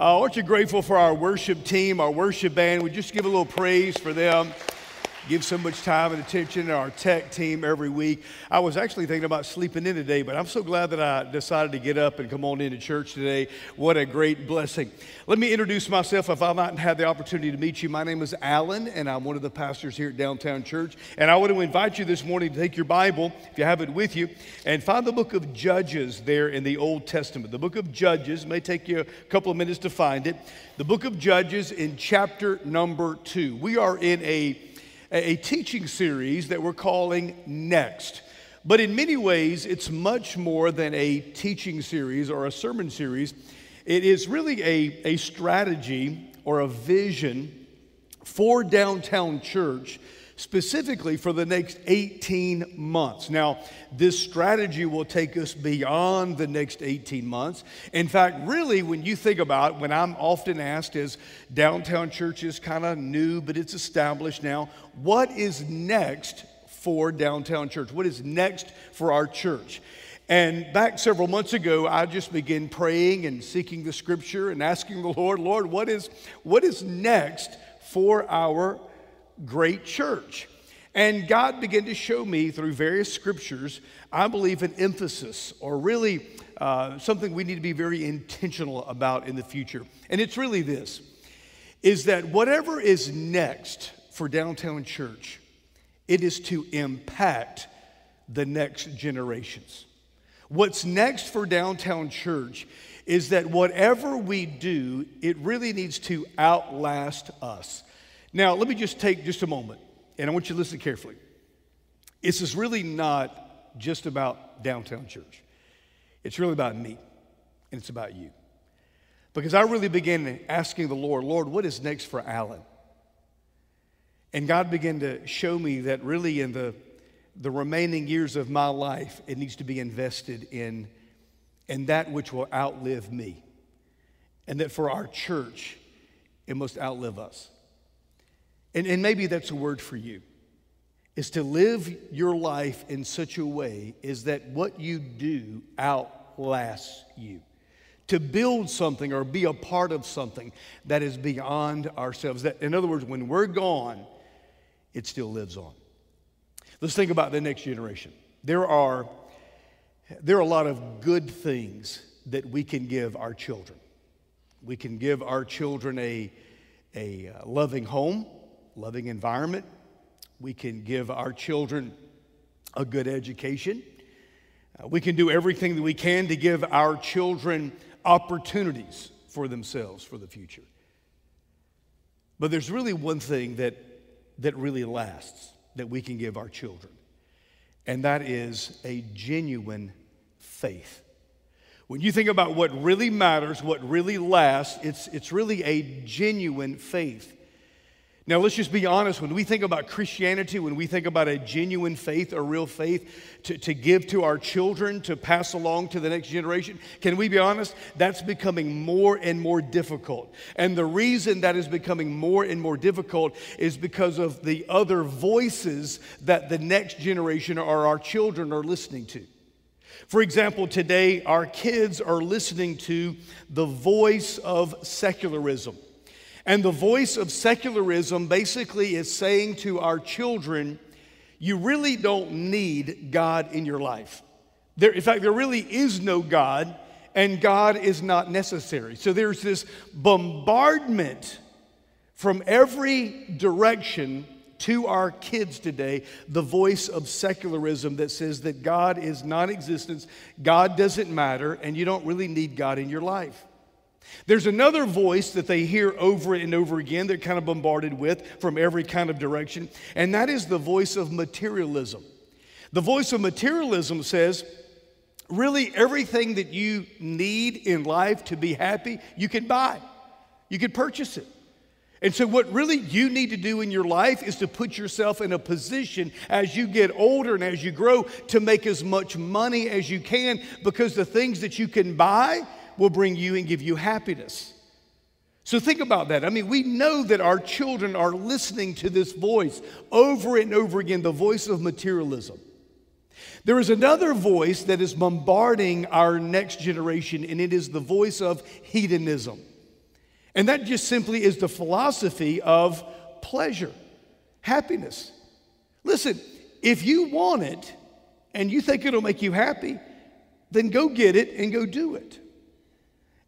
Uh, aren't you grateful for our worship team, our worship band? We just give a little praise for them give so much time and attention to our tech team every week. I was actually thinking about sleeping in today, but I'm so glad that I decided to get up and come on into church today. What a great blessing. Let me introduce myself if I've not had the opportunity to meet you. My name is Alan, and I'm one of the pastors here at Downtown Church. And I want to invite you this morning to take your Bible, if you have it with you, and find the book of Judges there in the Old Testament. The book of Judges may take you a couple of minutes to find it. The book of Judges in chapter number two. We are in a a teaching series that we're calling Next. But in many ways, it's much more than a teaching series or a sermon series. It is really a, a strategy or a vision for downtown church specifically for the next 18 months. Now, this strategy will take us beyond the next 18 months. In fact, really, when you think about it, when I'm often asked, is downtown church is kind of new, but it's established now, what is next for downtown church? What is next for our church? And back several months ago, I just began praying and seeking the scripture and asking the Lord, Lord, what is, what is next for our great church. And God began to show me through various scriptures, I believe, an emphasis or really uh, something we need to be very intentional about in the future. And it's really this is that whatever is next for downtown church, it is to impact the next generations. What's next for downtown church is that whatever we do, it really needs to outlast us. Now, let me just take just a moment, and I want you to listen carefully. This is really not just about downtown church, it's really about me, and it's about you. Because I really began asking the Lord, Lord, what is next for Alan? And God began to show me that really in the, the remaining years of my life, it needs to be invested in, in that which will outlive me. And that for our church, it must outlive us. And, and maybe that's a word for you, is to live your life in such a way is that what you do outlasts you. To build something or be a part of something that is beyond ourselves. That, in other words, when we're gone, it still lives on. Let's think about the next generation. There are, there are a lot of good things that we can give our children. We can give our children a, a uh, loving home loving environment. We can give our children a good education. Uh, we can do everything that we can to give our children opportunities for themselves for the future. But there's really one thing that, that really lasts that we can give our children, and that is a genuine faith. When you think about what really matters, what really lasts, it's, it's really a genuine faith. Now, let's just be honest. When we think about Christianity, when we think about a genuine faith, a real faith to, to give to our children, to pass along to the next generation, can we be honest? That's becoming more and more difficult. And the reason that is becoming more and more difficult is because of the other voices that the next generation or our children are listening to. For example, today our kids are listening to the voice of secularism. And the voice of secularism basically is saying to our children, you really don't need God in your life. There, in fact, there really is no God, and God is not necessary. So there's this bombardment from every direction to our kids today the voice of secularism that says that God is non existence, God doesn't matter, and you don't really need God in your life. There's another voice that they hear over and over again, they're kind of bombarded with from every kind of direction, and that is the voice of materialism. The voice of materialism says, really, everything that you need in life to be happy, you can buy, you can purchase it. And so, what really you need to do in your life is to put yourself in a position as you get older and as you grow to make as much money as you can because the things that you can buy will bring you and give you happiness. So think about that. I mean, we know that our children are listening to this voice over and over again, the voice of materialism. There is another voice that is bombarding our next generation, and it is the voice of hedonism. And that just simply is the philosophy of pleasure, happiness. Listen, if you want it and you think it'll make you happy, then go get it and go do it.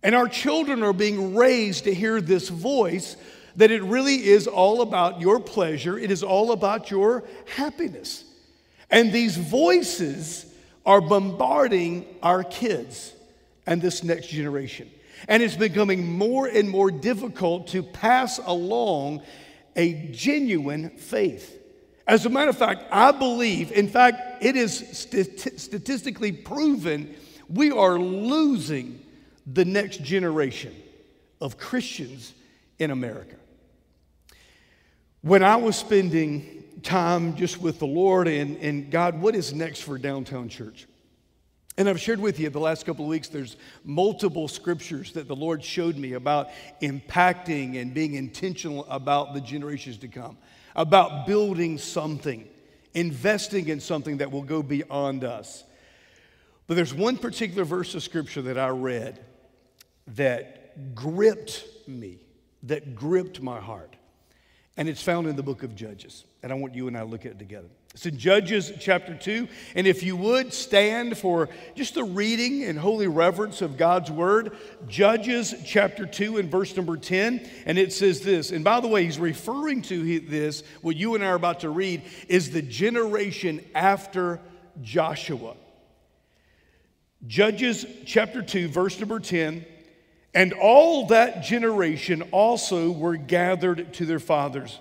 And our children are being raised to hear this voice that it really is all about your pleasure, it is all about your happiness. And these voices are bombarding our kids and this next generation. And it's becoming more and more difficult to pass along a genuine faith. As a matter of fact, I believe, in fact, it is statistically proven, we are losing the next generation of Christians in America. When I was spending time just with the Lord and, and God, what is next for downtown church? And I've shared with you the last couple of weeks, there's multiple scriptures that the Lord showed me about impacting and being intentional about the generations to come, about building something, investing in something that will go beyond us. But there's one particular verse of scripture that I read that gripped me, that gripped my heart. And it's found in the book of Judges. And I want you and I look at it together. It's in Judges chapter 2. And if you would stand for just the reading and holy reverence of God's word, Judges chapter 2 and verse number 10. And it says this. And by the way, he's referring to this, what you and I are about to read, is the generation after Joshua. Judges chapter 2, verse number 10. And all that generation also were gathered to their fathers.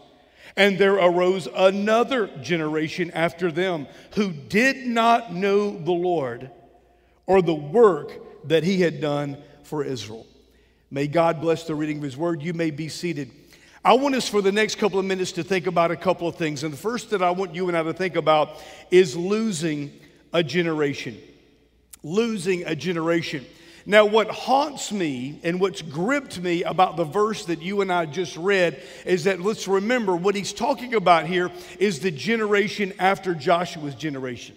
And there arose another generation after them who did not know the Lord or the work that he had done for Israel. May God bless the reading of his word. You may be seated. I want us for the next couple of minutes to think about a couple of things. And the first that I want you and I to think about is losing a generation. Losing a generation. Now, what haunts me and what's gripped me about the verse that you and I just read is that let's remember what he's talking about here is the generation after Joshua's generation.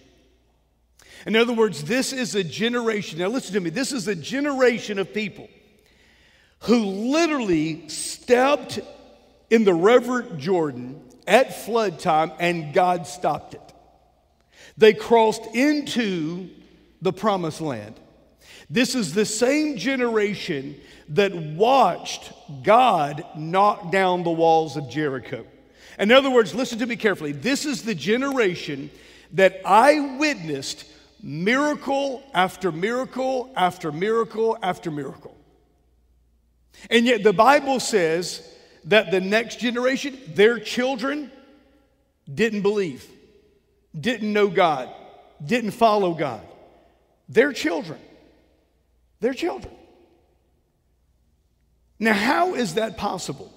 In other words, this is a generation, now listen to me, this is a generation of people who literally stepped in the River Jordan at flood time and God stopped it. They crossed into the promised land. This is the same generation that watched God knock down the walls of Jericho. In other words, listen to me carefully. This is the generation that I witnessed miracle after miracle after miracle after miracle. And yet the Bible says that the next generation, their children, didn't believe, didn't know God, didn't follow God. Their children their children. Now, how is that possible?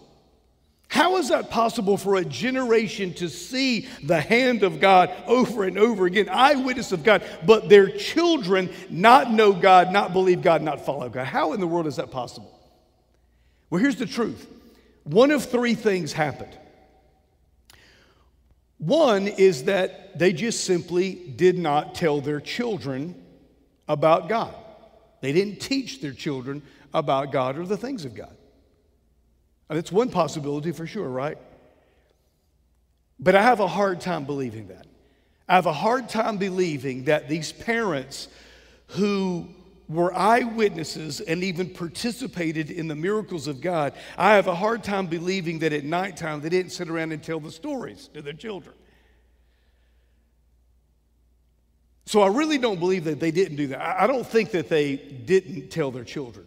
How is that possible for a generation to see the hand of God over and over again, eyewitness of God, but their children not know God, not believe God, not follow God? How in the world is that possible? Well, here's the truth one of three things happened. One is that they just simply did not tell their children about God. They didn't teach their children about God or the things of God. And it's one possibility for sure, right? But I have a hard time believing that. I have a hard time believing that these parents who were eyewitnesses and even participated in the miracles of God, I have a hard time believing that at nighttime they didn't sit around and tell the stories to their children. So I really don't believe that they didn't do that. I don't think that they didn't tell their children.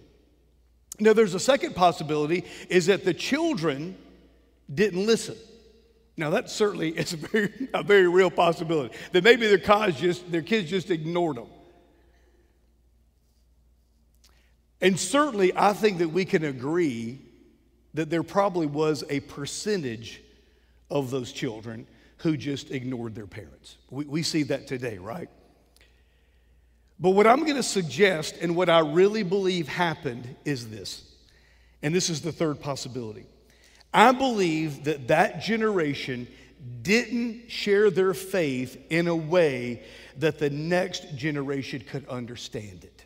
Now, there's a second possibility is that the children didn't listen. Now, that certainly is a very, a very real possibility. That maybe their, cause just, their kids just ignored them. And certainly, I think that we can agree that there probably was a percentage of those children who just ignored their parents. We, we see that today, right? But what I'm going to suggest and what I really believe happened is this. And this is the third possibility. I believe that that generation didn't share their faith in a way that the next generation could understand it.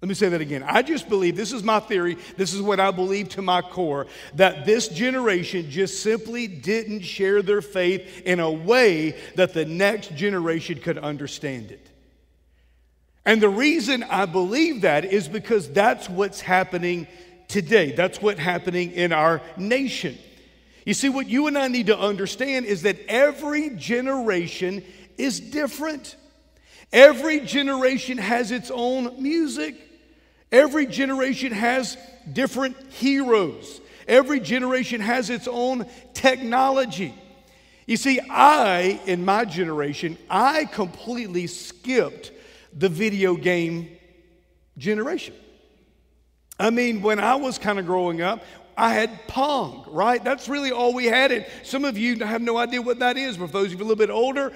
Let me say that again. I just believe, this is my theory, this is what I believe to my core, that this generation just simply didn't share their faith in a way that the next generation could understand it. And the reason I believe that is because that's what's happening today. That's what's happening in our nation. You see, what you and I need to understand is that every generation is different. Every generation has its own music. Every generation has different heroes. Every generation has its own technology. You see, I, in my generation, I completely skipped the video game generation. I mean, when I was kind of growing up, I had Pong, right? That's really all we had. And some of you have no idea what that is. But for those of you a little bit older,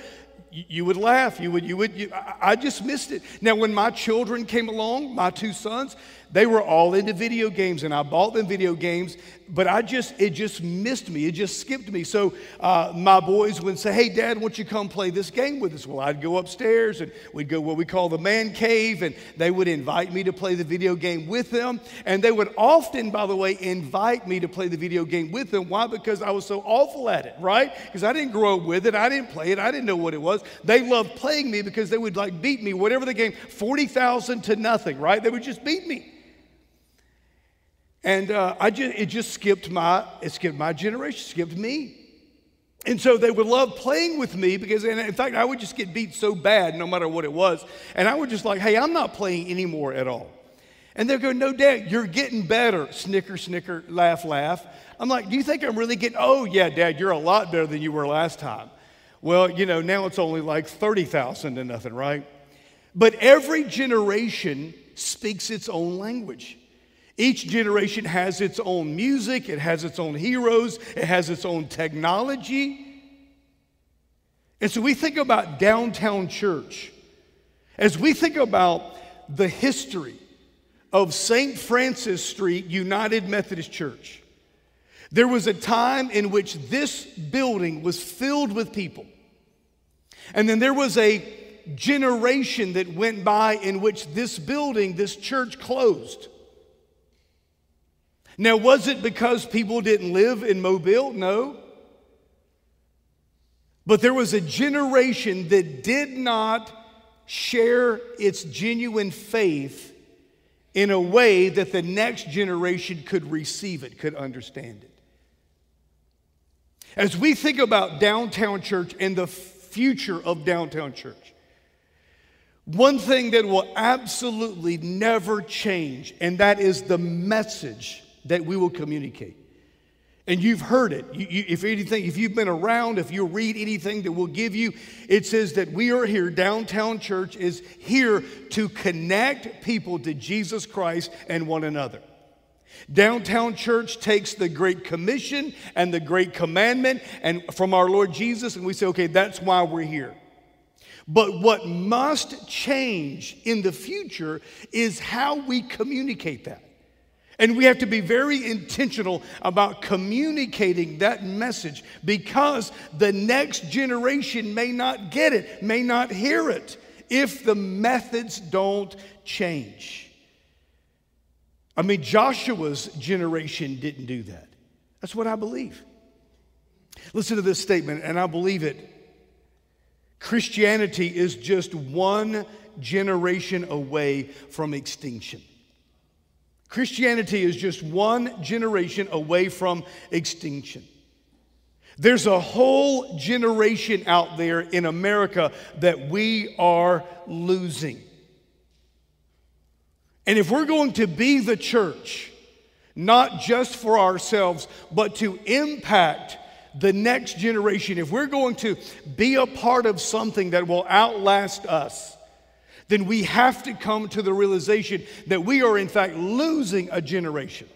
you would laugh. You would, you would, you, I just missed it. Now, when my children came along, my two sons, they were all into video games, and I bought them video games, but I just, it just missed me. It just skipped me. So uh, my boys would say, Hey, Dad, why don't you come play this game with us? Well, I'd go upstairs and we'd go what we call the man cave, and they would invite me to play the video game with them. And they would often, by the way, invite me to play the video game with them. Why? Because I was so awful at it, right? Because I didn't grow up with it, I didn't play it, I didn't know what it was. They loved playing me because they would like beat me, whatever the game, 40,000 to nothing, right? They would just beat me. And uh, I just, it just skipped my, it skipped my generation, skipped me. And so they would love playing with me because, in fact, I would just get beat so bad no matter what it was. And I would just like, hey, I'm not playing anymore at all. And they're going, no, Dad, you're getting better. Snicker, snicker, laugh, laugh. I'm like, do you think I'm really getting, oh, yeah, Dad, you're a lot better than you were last time. Well, you know, now it's only like 30,000 to nothing, right? But every generation speaks its own language. Each generation has its own music, it has its own heroes, it has its own technology. And so we think about downtown church. As we think about the history of St. Francis Street United Methodist Church, there was a time in which this building was filled with people. And then there was a generation that went by in which this building, this church, closed. Now, was it because people didn't live in Mobile? No. But there was a generation that did not share its genuine faith in a way that the next generation could receive it, could understand it. As we think about downtown church and the future of downtown church, one thing that will absolutely never change, and that is the message that we will communicate. And you've heard it. You, you, if anything, if you've been around, if you read anything that we'll give you, it says that we are here. Downtown Church is here to connect people to Jesus Christ and one another. Downtown Church takes the Great Commission and the Great Commandment and from our Lord Jesus, and we say, okay, that's why we're here. But what must change in the future is how we communicate that. And we have to be very intentional about communicating that message because the next generation may not get it, may not hear it if the methods don't change. I mean, Joshua's generation didn't do that. That's what I believe. Listen to this statement, and I believe it. Christianity is just one generation away from extinction. Christianity is just one generation away from extinction. There's a whole generation out there in America that we are losing. And if we're going to be the church, not just for ourselves, but to impact the next generation, if we're going to be a part of something that will outlast us, then we have to come to the realization that we are, in fact, losing a generation.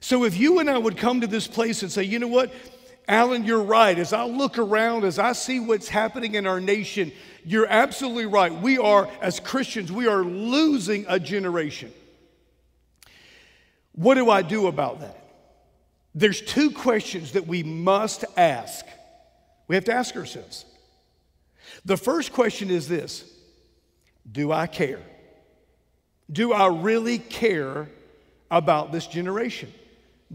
So if you and I would come to this place and say, you know what, Alan, you're right. As I look around, as I see what's happening in our nation, you're absolutely right. We are, as Christians, we are losing a generation. What do I do about that? There's two questions that we must ask. We have to ask ourselves. The first question is this Do I care? Do I really care about this generation?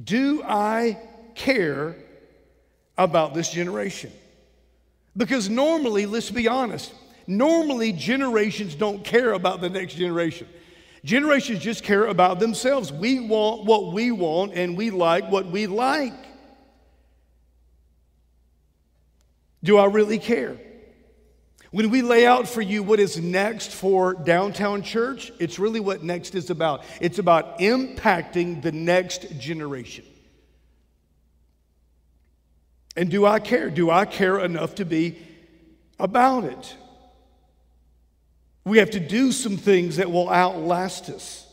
Do I care about this generation? Because normally, let's be honest, normally generations don't care about the next generation. Generations just care about themselves. We want what we want and we like what we like. Do I really care? When we lay out for you what is next for downtown church, it's really what next is about. It's about impacting the next generation. And do I care? Do I care enough to be about it? We have to do some things that will outlast us.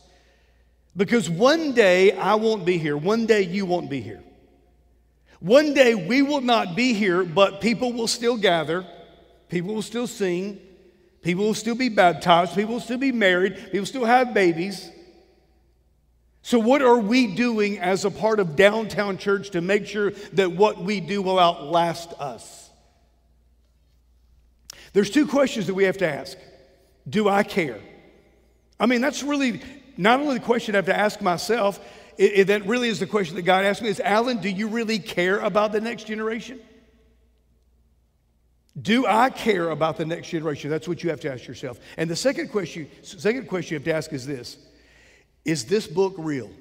Because one day I won't be here, one day you won't be here. One day we will not be here, but people will still gather People will still sing. People will still be baptized. People will still be married. People will still have babies. So, what are we doing as a part of downtown church to make sure that what we do will outlast us? There's two questions that we have to ask Do I care? I mean, that's really not only the question I have to ask myself, it, it, that really is the question that God asked me is Alan, do you really care about the next generation? Do I care about the next generation? That's what you have to ask yourself. And the second question, second question you have to ask is this Is this book real?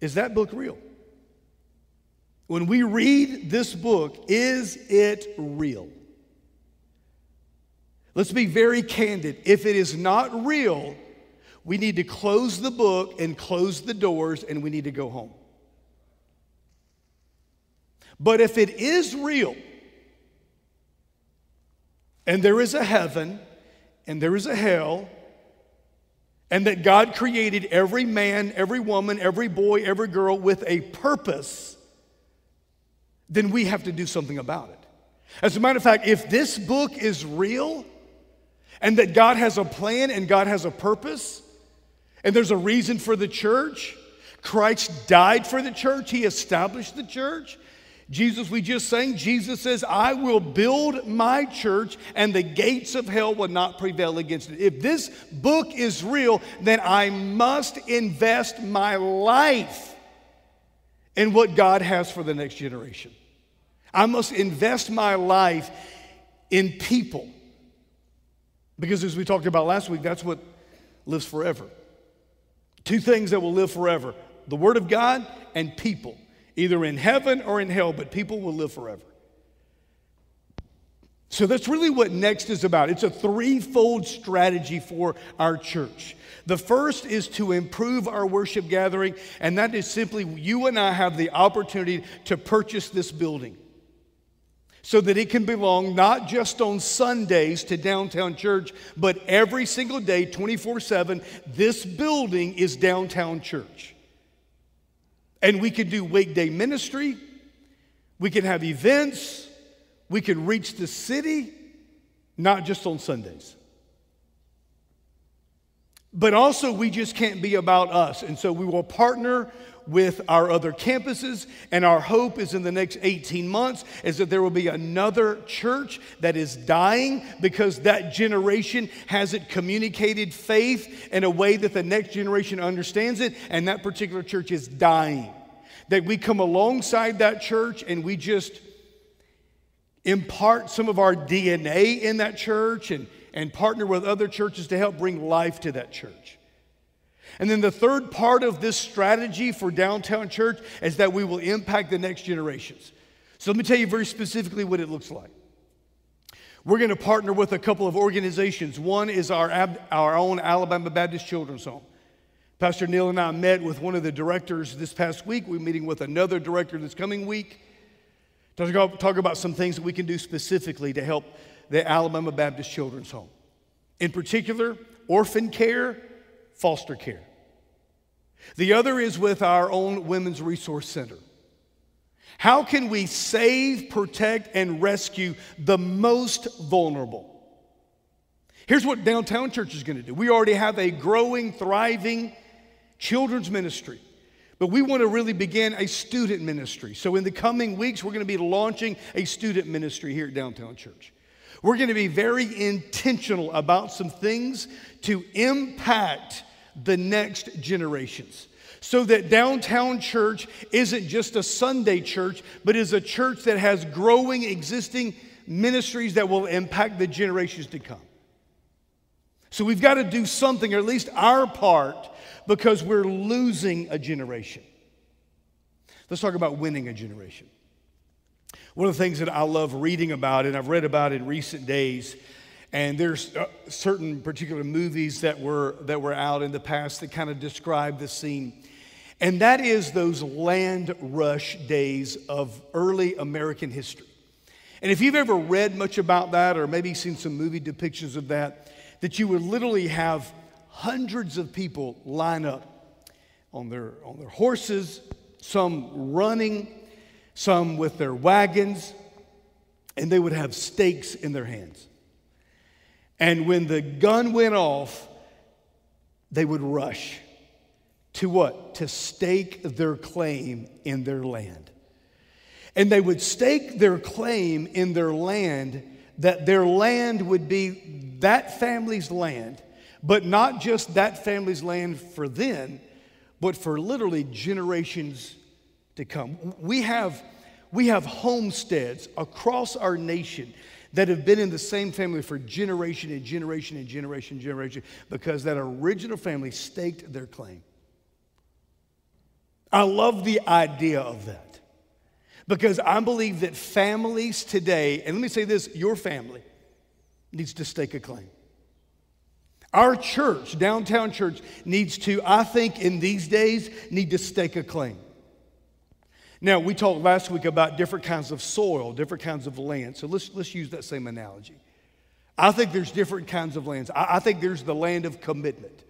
Is that book real? When we read this book, is it real? Let's be very candid. If it is not real, we need to close the book and close the doors and we need to go home. But if it is real, and there is a heaven and there is a hell, and that God created every man, every woman, every boy, every girl with a purpose, then we have to do something about it. As a matter of fact, if this book is real and that God has a plan and God has a purpose, and there's a reason for the church, Christ died for the church, He established the church, Jesus, we just sang, Jesus says, I will build my church and the gates of hell will not prevail against it. If this book is real, then I must invest my life in what God has for the next generation. I must invest my life in people. Because as we talked about last week, that's what lives forever. Two things that will live forever the Word of God and people either in heaven or in hell, but people will live forever. So that's really what Next is about. It's a threefold strategy for our church. The first is to improve our worship gathering, and that is simply you and I have the opportunity to purchase this building so that it can belong not just on Sundays to downtown church, but every single day, 24 7. This building is downtown church. And we can do weekday ministry, we can have events, we can reach the city, not just on Sundays. But also, we just can't be about us. And so we will partner with our other campuses. And our hope is in the next 18 months is that there will be another church that is dying because that generation hasn't communicated faith in a way that the next generation understands it. And that particular church is dying. That we come alongside that church and we just impart some of our DNA in that church and, and partner with other churches to help bring life to that church. And then the third part of this strategy for downtown church is that we will impact the next generations. So let me tell you very specifically what it looks like. We're going to partner with a couple of organizations. One is our, our own Alabama Baptist Children's Home. Pastor Neil and I met with one of the directors this past week. We're meeting with another director this coming week. to talk about some things that we can do specifically to help the Alabama Baptist Children's Home. In particular, orphan care, foster care. The other is with our own Women's Resource Center. How can we save, protect, and rescue the most vulnerable? Here's what Downtown Church is going to do. We already have a growing, thriving children's ministry. But we want to really begin a student ministry. So, in the coming weeks, we're going to be launching a student ministry here at Downtown Church. We're going to be very intentional about some things to impact the next generations. So that downtown church isn't just a Sunday church, but is a church that has growing existing ministries that will impact the generations to come. So we've got to do something, or at least our part, because we're losing a generation. Let's talk about winning a generation. One of the things that I love reading about, and I've read about in recent days, and there's uh, certain particular movies that were, that were out in the past that kind of describe the scene. And that is those land rush days of early American history. And if you've ever read much about that, or maybe seen some movie depictions of that, that you would literally have hundreds of people line up on their, on their horses, some running, some with their wagons, and they would have stakes in their hands. And when the gun went off, they would rush to what? To stake their claim in their land. And they would stake their claim in their land that their land would be that family's land, but not just that family's land for then, but for literally generations to come. We have, we have homesteads across our nation that have been in the same family for generation and generation and generation and generation because that original family staked their claim. I love the idea of that because I believe that families today, and let me say this your family needs to stake a claim. Our church, downtown church, needs to, I think, in these days, need to stake a claim. Now, we talked last week about different kinds of soil, different kinds of land. So let's, let's use that same analogy. I think there's different kinds of lands. I, I think there's the land of commitment.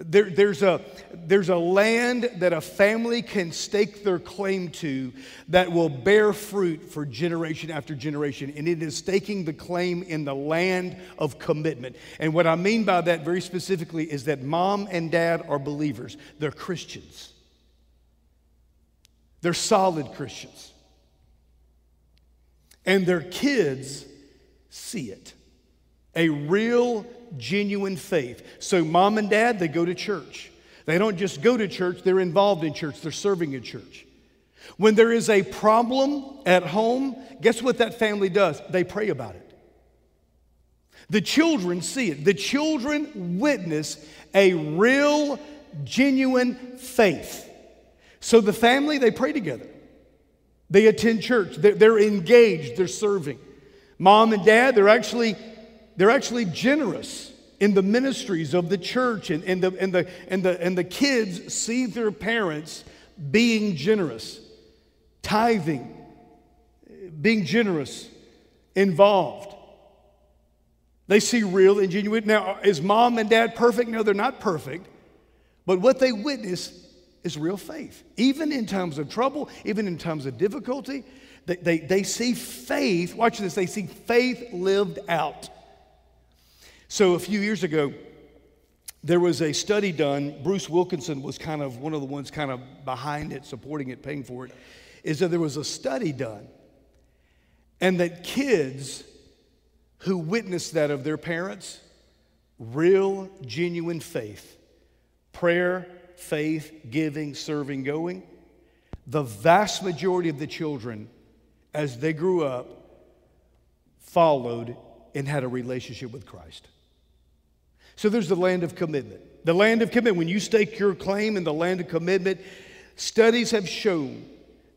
There, there's, a, there's a land that a family can stake their claim to that will bear fruit for generation after generation. And it is staking the claim in the land of commitment. And what I mean by that very specifically is that mom and dad are believers, they're Christians. They're solid Christians. And their kids see it. A real, genuine faith. So, mom and dad, they go to church. They don't just go to church, they're involved in church, they're serving in church. When there is a problem at home, guess what that family does? They pray about it. The children see it. The children witness a real, genuine faith. So the family, they pray together. They attend church. They're, they're engaged. They're serving. Mom and dad, they're actually, they're actually generous in the ministries of the church. And, and, the, and, the, and, the, and the kids see their parents being generous, tithing, being generous, involved. They see real and genuine. Now, is mom and dad perfect? No, they're not perfect. But what they witness is real faith. Even in times of trouble, even in times of difficulty, they, they, they see faith, watch this, they see faith lived out. So a few years ago, there was a study done. Bruce Wilkinson was kind of one of the ones kind of behind it, supporting it, paying for it. Is that there was a study done, and that kids who witnessed that of their parents, real, genuine faith, prayer, faith, giving, serving, going, the vast majority of the children, as they grew up, followed and had a relationship with Christ. So there's the land of commitment. The land of commitment, when you stake your claim in the land of commitment, studies have shown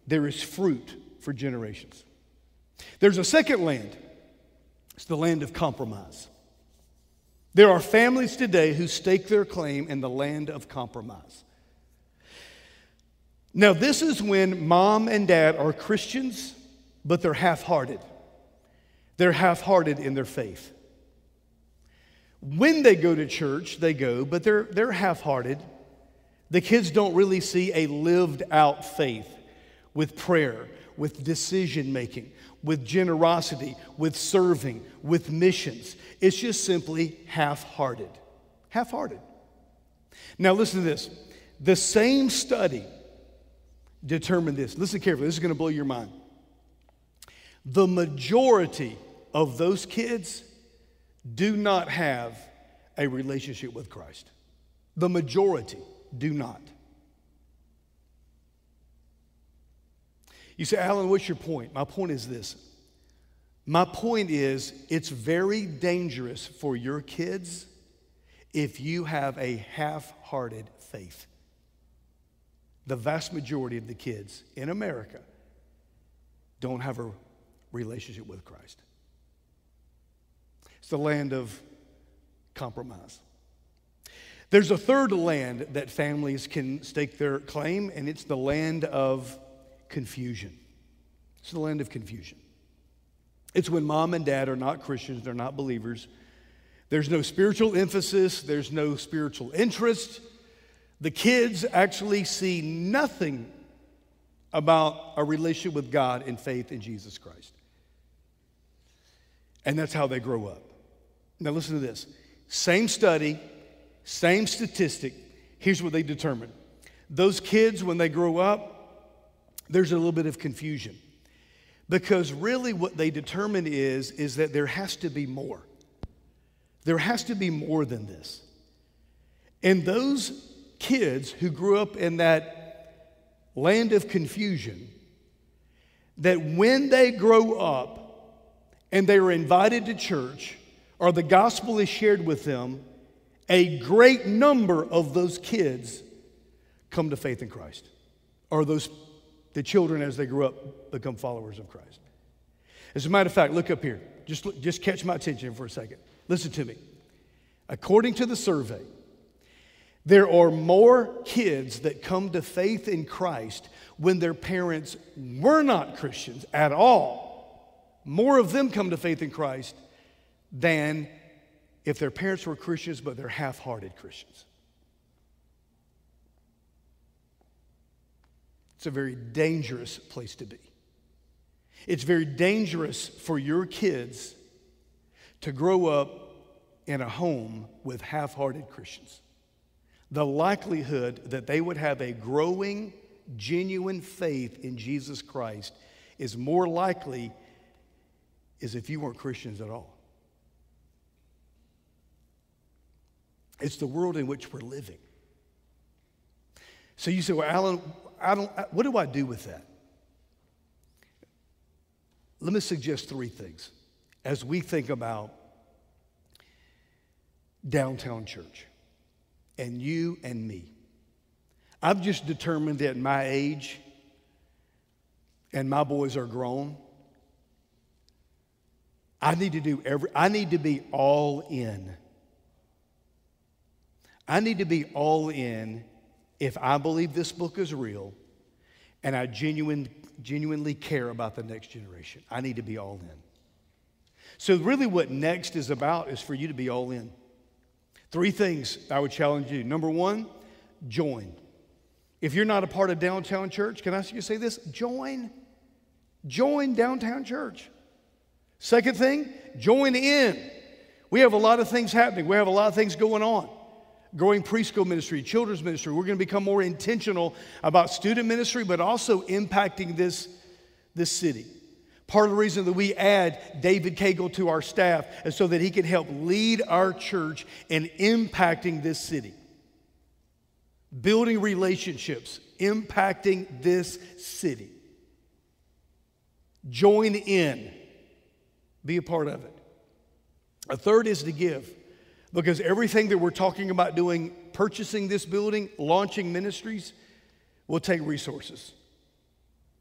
there is fruit for generations. There's a second land, it's the land of compromise. There are families today who stake their claim in the land of compromise. Now, this is when mom and dad are Christians, but they're half hearted. They're half hearted in their faith. When they go to church, they go, but they're, they're half hearted. The kids don't really see a lived out faith with prayer, with decision making, with generosity, with serving, with missions. It's just simply half hearted. Half hearted. Now, listen to this. The same study determined this. Listen carefully, this is going to blow your mind. The majority of those kids do not have a relationship with Christ. The majority do not. You say, Alan, what's your point? My point is this. My point is, it's very dangerous for your kids if you have a half hearted faith. The vast majority of the kids in America don't have a relationship with Christ. It's the land of compromise. There's a third land that families can stake their claim, and it's the land of confusion. It's the land of confusion. It's when mom and dad are not Christians, they're not believers. There's no spiritual emphasis, there's no spiritual interest. The kids actually see nothing about a relationship with God and faith in Jesus Christ. And that's how they grow up. Now, listen to this same study, same statistic. Here's what they determined those kids, when they grow up, there's a little bit of confusion. Because really, what they determine is, is that there has to be more. There has to be more than this. And those kids who grew up in that land of confusion, that when they grow up and they are invited to church or the gospel is shared with them, a great number of those kids come to faith in Christ, or those the children as they grow up become followers of Christ. As a matter of fact, look up here. Just, just catch my attention for a second. Listen to me. According to the survey, there are more kids that come to faith in Christ when their parents were not Christians at all. More of them come to faith in Christ than if their parents were Christians but they're half hearted Christians. It's a very dangerous place to be. It's very dangerous for your kids to grow up in a home with half hearted Christians. The likelihood that they would have a growing, genuine faith in Jesus Christ is more likely is if you weren't Christians at all. It's the world in which we're living. So you say, well, Alan, I don't, what do I do with that? Let me suggest three things as we think about downtown church and you and me. I've just determined that at my age, and my boys are grown, I need to do every, I need to be all in. I need to be all in if I believe this book is real and I genuine, genuinely care about the next generation. I need to be all in. So, really, what next is about is for you to be all in. Three things I would challenge you. Number one, join. If you're not a part of downtown church, can I ask you to say this? Join. Join downtown church. Second thing, join in. We have a lot of things happening, we have a lot of things going on growing preschool ministry, children's ministry. We're going to become more intentional about student ministry, but also impacting this, this city. Part of the reason that we add David Cagle to our staff is so that he can help lead our church in impacting this city, building relationships, impacting this city. Join in, be a part of it. A third is to give. Because everything that we're talking about doing, purchasing this building, launching ministries, will take resources.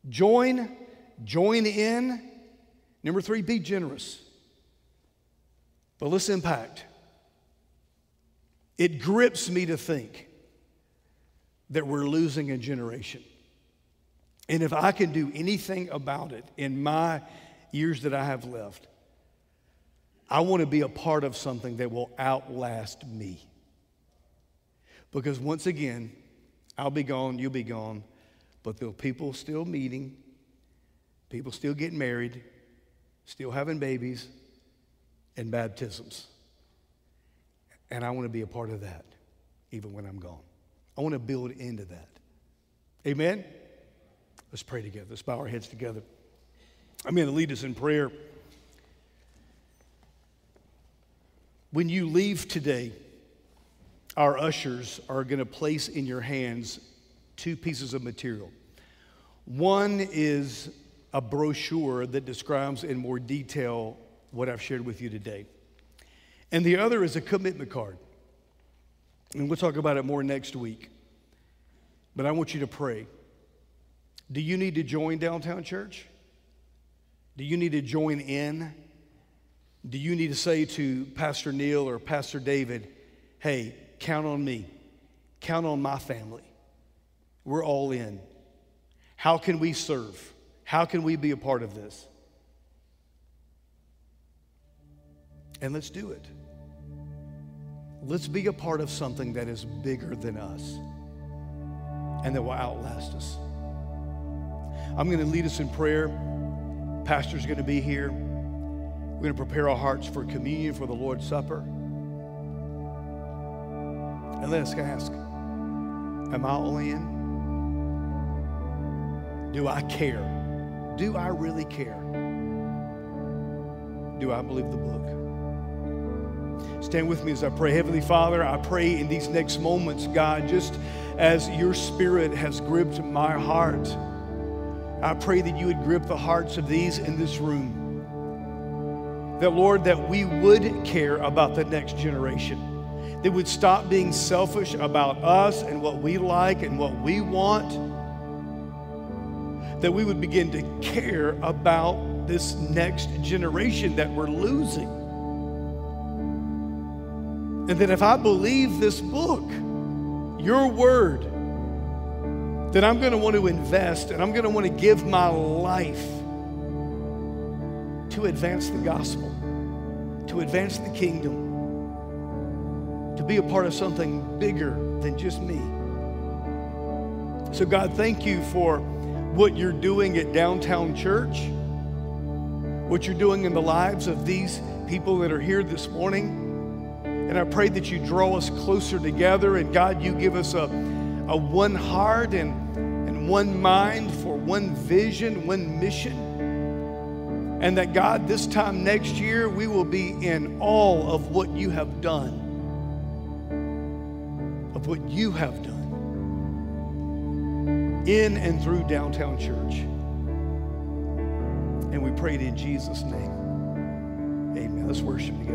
Join, join in. Number three, be generous. But let's impact. It grips me to think that we're losing a generation. And if I can do anything about it in my years that I have left, I want to be a part of something that will outlast me. Because once again, I'll be gone, you'll be gone, but there are people still meeting, people still getting married, still having babies, and baptisms. And I want to be a part of that, even when I'm gone. I want to build into that. Amen? Let's pray together. Let's bow our heads together. I'm going to lead us in prayer. When you leave today, our ushers are going to place in your hands two pieces of material. One is a brochure that describes in more detail what I've shared with you today. And the other is a commitment card. And we'll talk about it more next week. But I want you to pray. Do you need to join Downtown Church? Do you need to join in? Do you need to say to Pastor Neil or Pastor David, hey, count on me, count on my family? We're all in. How can we serve? How can we be a part of this? And let's do it. Let's be a part of something that is bigger than us and that will outlast us. I'm going to lead us in prayer. Pastor's going to be here. We're going to prepare our hearts for communion for the Lord's Supper. And let us ask Am I all in? Do I care? Do I really care? Do I believe the book? Stand with me as I pray. Heavenly Father, I pray in these next moments, God, just as your spirit has gripped my heart, I pray that you would grip the hearts of these in this room. That, Lord, that we would care about the next generation. That would stop being selfish about us and what we like and what we want. That we would begin to care about this next generation that we're losing. And that if I believe this book, your word, that I'm going to want to invest and I'm going to want to give my life to advance the gospel, to advance the kingdom, to be a part of something bigger than just me. So, God, thank you for what you're doing at Downtown Church, what you're doing in the lives of these people that are here this morning. And I pray that you draw us closer together. And God, you give us a, a one heart and, and one mind for one vision, one mission. And that God, this time next year, we will be in all of what you have done. Of what you have done in and through downtown church. And we prayed in Jesus' name. Amen. Let's worship together.